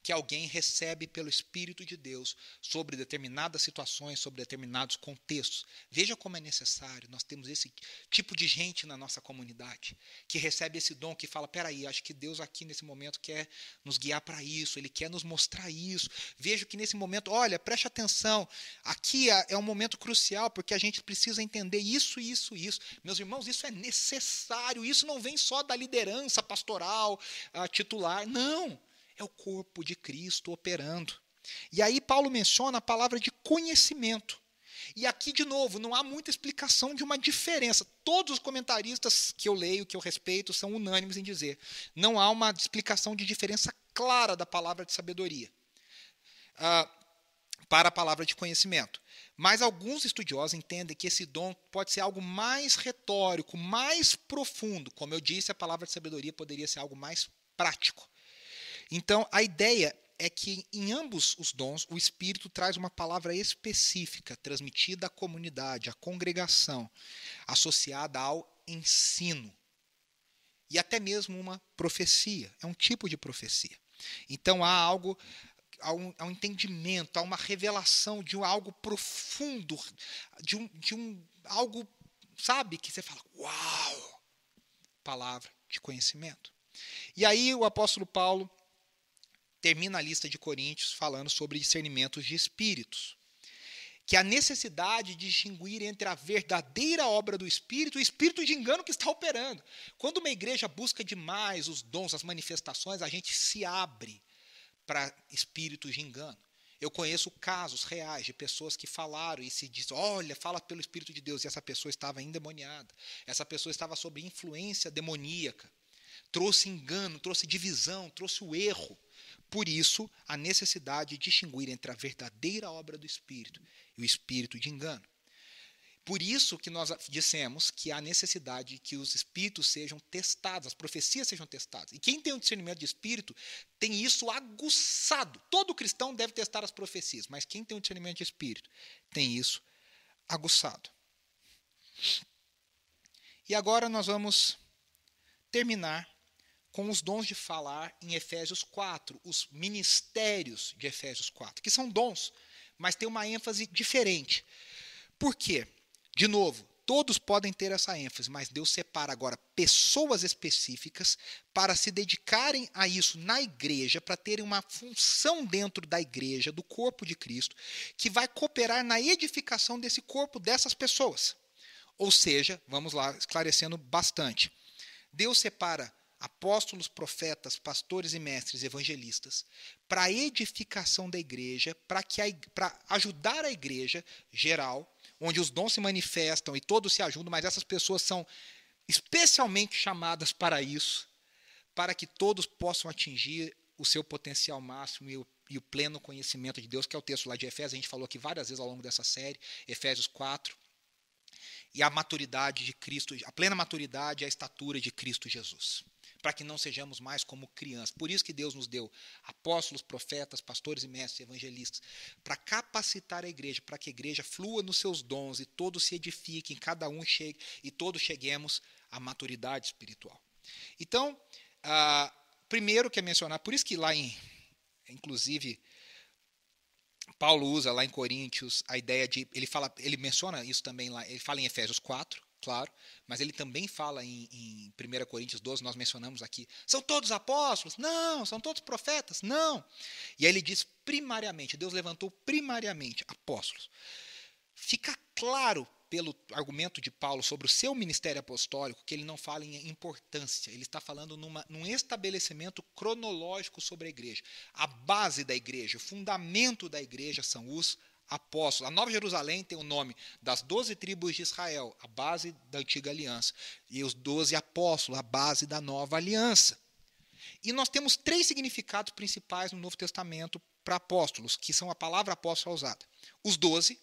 que alguém recebe pelo Espírito de Deus sobre determinadas situações, sobre determinados contextos. Veja como é necessário. Nós temos esse tipo de gente na nossa comunidade que recebe esse dom, que fala: peraí, acho que Deus aqui nesse momento quer nos guiar para isso, Ele quer nos mostrar isso. Vejo que nesse momento, olha, preste atenção, aqui é, é um momento crucial porque a gente precisa entender isso, isso, isso. Meus irmãos, isso é necessário. Isso não vem só da liderança pastoral, titular. Não é o corpo de Cristo operando. E aí Paulo menciona a palavra de conhecimento. E aqui, de novo, não há muita explicação de uma diferença. Todos os comentaristas que eu leio, que eu respeito, são unânimes em dizer: não há uma explicação de diferença clara da palavra de sabedoria uh, para a palavra de conhecimento. Mas alguns estudiosos entendem que esse dom pode ser algo mais retórico, mais profundo. Como eu disse, a palavra de sabedoria poderia ser algo mais prático. Então, a ideia é que em ambos os dons, o Espírito traz uma palavra específica, transmitida à comunidade, à congregação, associada ao ensino. E até mesmo uma profecia. É um tipo de profecia. Então há algo, há um, há um entendimento, há uma revelação de um, algo profundo, de um, de um algo, sabe, que você fala, uau! Palavra de conhecimento. E aí o apóstolo Paulo termina a lista de Coríntios falando sobre discernimentos de espíritos. Que a necessidade de distinguir entre a verdadeira obra do Espírito e o espírito de engano que está operando. Quando uma igreja busca demais os dons, as manifestações, a gente se abre para espíritos de engano. Eu conheço casos reais de pessoas que falaram e se diz, olha, fala pelo Espírito de Deus, e essa pessoa estava endemoniada, essa pessoa estava sob influência demoníaca, trouxe engano, trouxe divisão, trouxe o erro. Por isso, a necessidade de distinguir entre a verdadeira obra do Espírito e o espírito de engano. Por isso que nós dissemos que há necessidade de que os espíritos sejam testados, as profecias sejam testadas. E quem tem um discernimento de espírito tem isso aguçado. Todo cristão deve testar as profecias, mas quem tem um discernimento de espírito tem isso aguçado. E agora nós vamos terminar com os dons de falar em Efésios 4, os ministérios de Efésios 4, que são dons, mas tem uma ênfase diferente. Por quê? De novo, todos podem ter essa ênfase, mas Deus separa agora pessoas específicas para se dedicarem a isso na igreja, para terem uma função dentro da igreja, do corpo de Cristo, que vai cooperar na edificação desse corpo dessas pessoas. Ou seja, vamos lá, esclarecendo bastante. Deus separa apóstolos, profetas, pastores e mestres evangelistas, para a edificação da igreja, para ajudar a igreja geral, onde os dons se manifestam e todos se ajudam, mas essas pessoas são especialmente chamadas para isso, para que todos possam atingir o seu potencial máximo e o, e o pleno conhecimento de Deus, que é o texto lá de Efésios, a gente falou aqui várias vezes ao longo dessa série, Efésios 4, e a maturidade de Cristo, a plena maturidade e a estatura de Cristo Jesus para que não sejamos mais como crianças. Por isso que Deus nos deu apóstolos, profetas, pastores e mestres, evangelistas, para capacitar a igreja, para que a igreja flua nos seus dons e todos se edifiquem, cada um chegue e todos cheguemos à maturidade espiritual. Então, ah, primeiro que é mencionar, por isso que lá em, inclusive, Paulo usa lá em Coríntios a ideia de, ele fala, ele menciona isso também lá, ele fala em Efésios 4, claro, mas ele também fala em, em 1 Coríntios 12, nós mencionamos aqui, são todos apóstolos? Não. São todos profetas? Não. E aí ele diz primariamente, Deus levantou primariamente apóstolos. Fica claro pelo argumento de Paulo sobre o seu ministério apostólico que ele não fala em importância, ele está falando numa, num estabelecimento cronológico sobre a igreja. A base da igreja, o fundamento da igreja são os apóstolos. A Nova Jerusalém tem o nome das doze tribos de Israel, a base da antiga aliança, e os doze apóstolos, a base da nova aliança. E nós temos três significados principais no Novo Testamento para apóstolos, que são a palavra apóstolo usada. Os doze,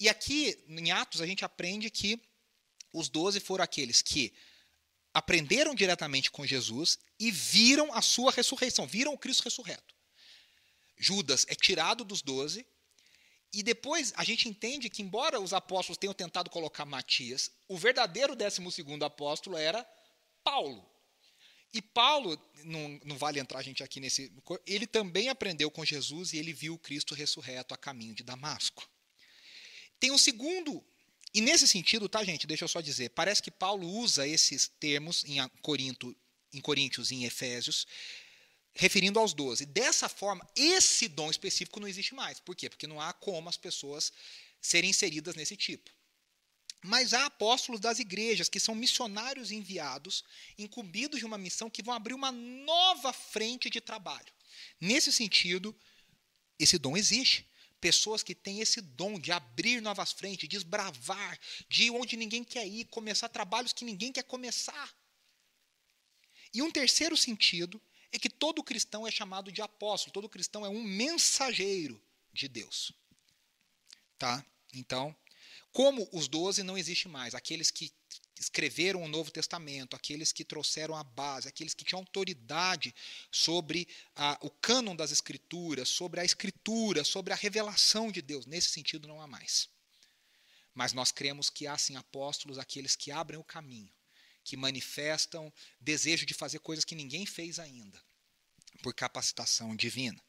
e aqui em Atos a gente aprende que os doze foram aqueles que aprenderam diretamente com Jesus e viram a sua ressurreição, viram o Cristo ressurreto. Judas é tirado dos doze e depois a gente entende que, embora os apóstolos tenham tentado colocar Matias, o verdadeiro décimo segundo apóstolo era Paulo. E Paulo, não, não vale entrar a gente aqui nesse. Ele também aprendeu com Jesus e ele viu Cristo ressurreto a caminho de Damasco. Tem um segundo. E nesse sentido, tá, gente? Deixa eu só dizer. Parece que Paulo usa esses termos em Corinto, em Coríntios e em Efésios, referindo aos doze. Dessa forma, esse dom específico não existe mais. Por quê? Porque não há como as pessoas serem inseridas nesse tipo. Mas há apóstolos das igrejas que são missionários enviados, incumbidos de uma missão que vão abrir uma nova frente de trabalho. Nesse sentido, esse dom existe. Pessoas que têm esse dom de abrir novas frentes, de desbravar, de ir onde ninguém quer ir, começar trabalhos que ninguém quer começar. E um terceiro sentido é que todo cristão é chamado de apóstolo, todo cristão é um mensageiro de Deus. Tá? Então, como os doze não existe mais, aqueles que escreveram o Novo Testamento, aqueles que trouxeram a base, aqueles que tinham autoridade sobre a, o cânon das Escrituras, sobre a Escritura, sobre a revelação de Deus. Nesse sentido, não há mais. Mas nós cremos que há sim apóstolos, aqueles que abrem o caminho, que manifestam desejo de fazer coisas que ninguém fez ainda, por capacitação divina.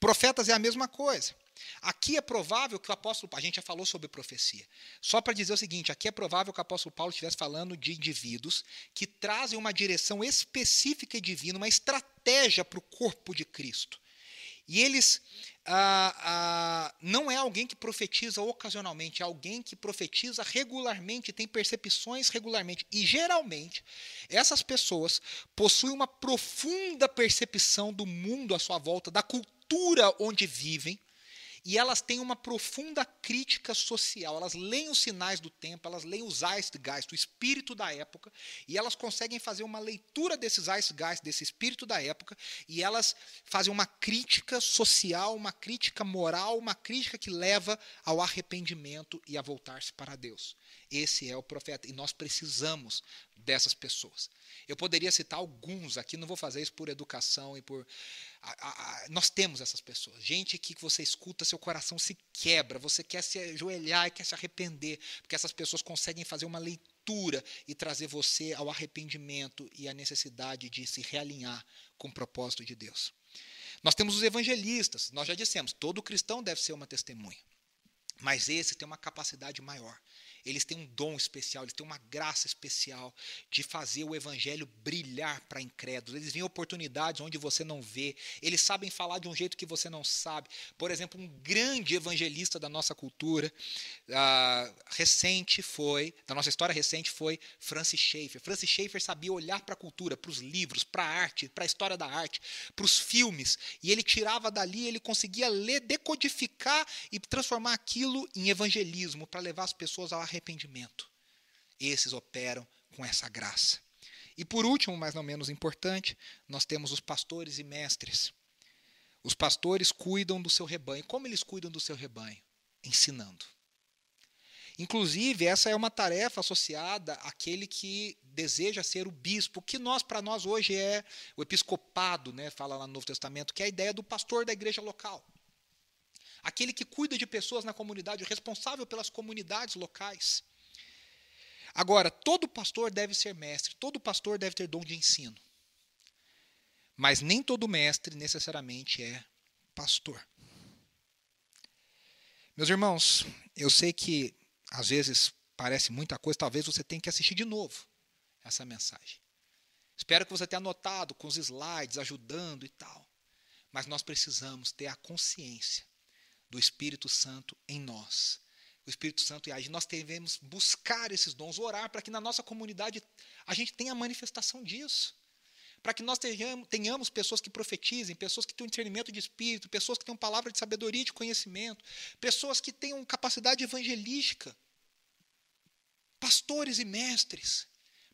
Profetas é a mesma coisa. Aqui é provável que o apóstolo, a gente já falou sobre profecia. Só para dizer o seguinte, aqui é provável que o apóstolo Paulo estivesse falando de indivíduos que trazem uma direção específica e divina, uma estratégia para o corpo de Cristo. E eles ah, ah, não é alguém que profetiza ocasionalmente, é alguém que profetiza regularmente, tem percepções regularmente. E geralmente, essas pessoas possuem uma profunda percepção do mundo à sua volta, da cultura onde vivem, e elas têm uma profunda crítica social. Elas leem os sinais do tempo, elas leem os Zeitgeist, o espírito da época, e elas conseguem fazer uma leitura desses Zeitgeist, desse espírito da época, e elas fazem uma crítica social, uma crítica moral, uma crítica que leva ao arrependimento e a voltar-se para Deus. Esse é o profeta, e nós precisamos dessas pessoas. Eu poderia citar alguns aqui, não vou fazer isso por educação e por a, a, nós temos essas pessoas. Gente que você escuta, seu coração se quebra, você quer se ajoelhar e quer se arrepender, porque essas pessoas conseguem fazer uma leitura e trazer você ao arrependimento e à necessidade de se realinhar com o propósito de Deus. Nós temos os evangelistas, nós já dissemos, todo cristão deve ser uma testemunha. Mas esse tem uma capacidade maior. Eles têm um dom especial, eles têm uma graça especial de fazer o evangelho brilhar para incrédulos. Eles veem oportunidades onde você não vê. Eles sabem falar de um jeito que você não sabe. Por exemplo, um grande evangelista da nossa cultura uh, recente foi, da nossa história recente foi Francis Schaeffer. Francis Schaeffer sabia olhar para a cultura, para os livros, para a arte, para a história da arte, para os filmes, e ele tirava dali, ele conseguia ler, decodificar e transformar aquilo em evangelismo para levar as pessoas ao arrependimento. Esses operam com essa graça. E por último, mas não menos importante, nós temos os pastores e mestres. Os pastores cuidam do seu rebanho. Como eles cuidam do seu rebanho? Ensinando. Inclusive, essa é uma tarefa associada àquele que deseja ser o bispo, que nós para nós hoje é o episcopado, né, fala lá no Novo Testamento, que é a ideia do pastor da igreja local aquele que cuida de pessoas na comunidade, o responsável pelas comunidades locais. Agora, todo pastor deve ser mestre, todo pastor deve ter dom de ensino. Mas nem todo mestre necessariamente é pastor. Meus irmãos, eu sei que às vezes parece muita coisa, talvez você tenha que assistir de novo essa mensagem. Espero que você tenha anotado com os slides, ajudando e tal. Mas nós precisamos ter a consciência do Espírito Santo em nós. O Espírito Santo age. Nós devemos buscar esses dons, orar para que na nossa comunidade a gente tenha a manifestação disso. Para que nós tenhamos, pessoas que profetizem, pessoas que tenham discernimento de espírito, pessoas que tenham palavra de sabedoria e de conhecimento, pessoas que tenham capacidade evangelística, pastores e mestres,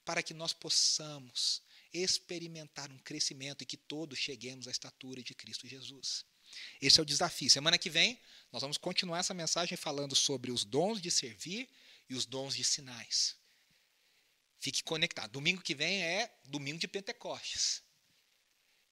para que nós possamos experimentar um crescimento e que todos cheguemos à estatura de Cristo Jesus. Esse é o desafio. Semana que vem, nós vamos continuar essa mensagem falando sobre os dons de servir e os dons de sinais. Fique conectado. Domingo que vem é domingo de Pentecostes.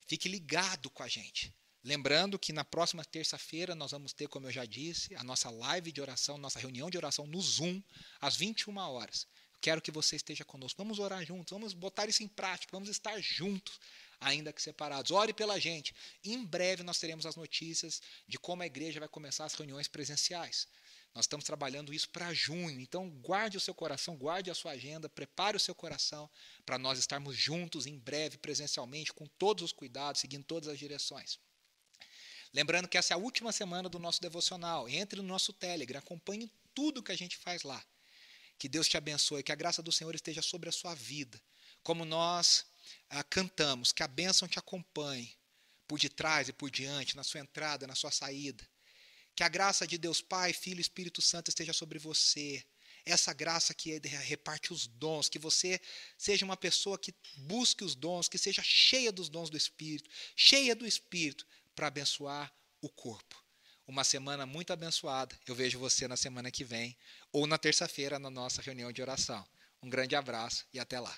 Fique ligado com a gente. Lembrando que na próxima terça-feira nós vamos ter, como eu já disse, a nossa live de oração, nossa reunião de oração no Zoom, às 21 horas. Quero que você esteja conosco. Vamos orar juntos, vamos botar isso em prática, vamos estar juntos ainda que separados. Ore pela gente. Em breve nós teremos as notícias de como a igreja vai começar as reuniões presenciais. Nós estamos trabalhando isso para junho, então guarde o seu coração, guarde a sua agenda, prepare o seu coração para nós estarmos juntos em breve, presencialmente, com todos os cuidados, seguindo todas as direções. Lembrando que essa é a última semana do nosso devocional. Entre no nosso Telegram, acompanhe tudo que a gente faz lá. Que Deus te abençoe, que a graça do Senhor esteja sobre a sua vida. Como nós ah, cantamos, que a bênção te acompanhe por detrás e por diante, na sua entrada, na sua saída. Que a graça de Deus Pai, Filho e Espírito Santo esteja sobre você. Essa graça que reparte os dons, que você seja uma pessoa que busque os dons, que seja cheia dos dons do Espírito, cheia do Espírito, para abençoar o corpo. uma semana muito abençoada. Eu vejo você na semana que vem ou na terça-feira na nossa reunião de oração. Um grande abraço e até lá.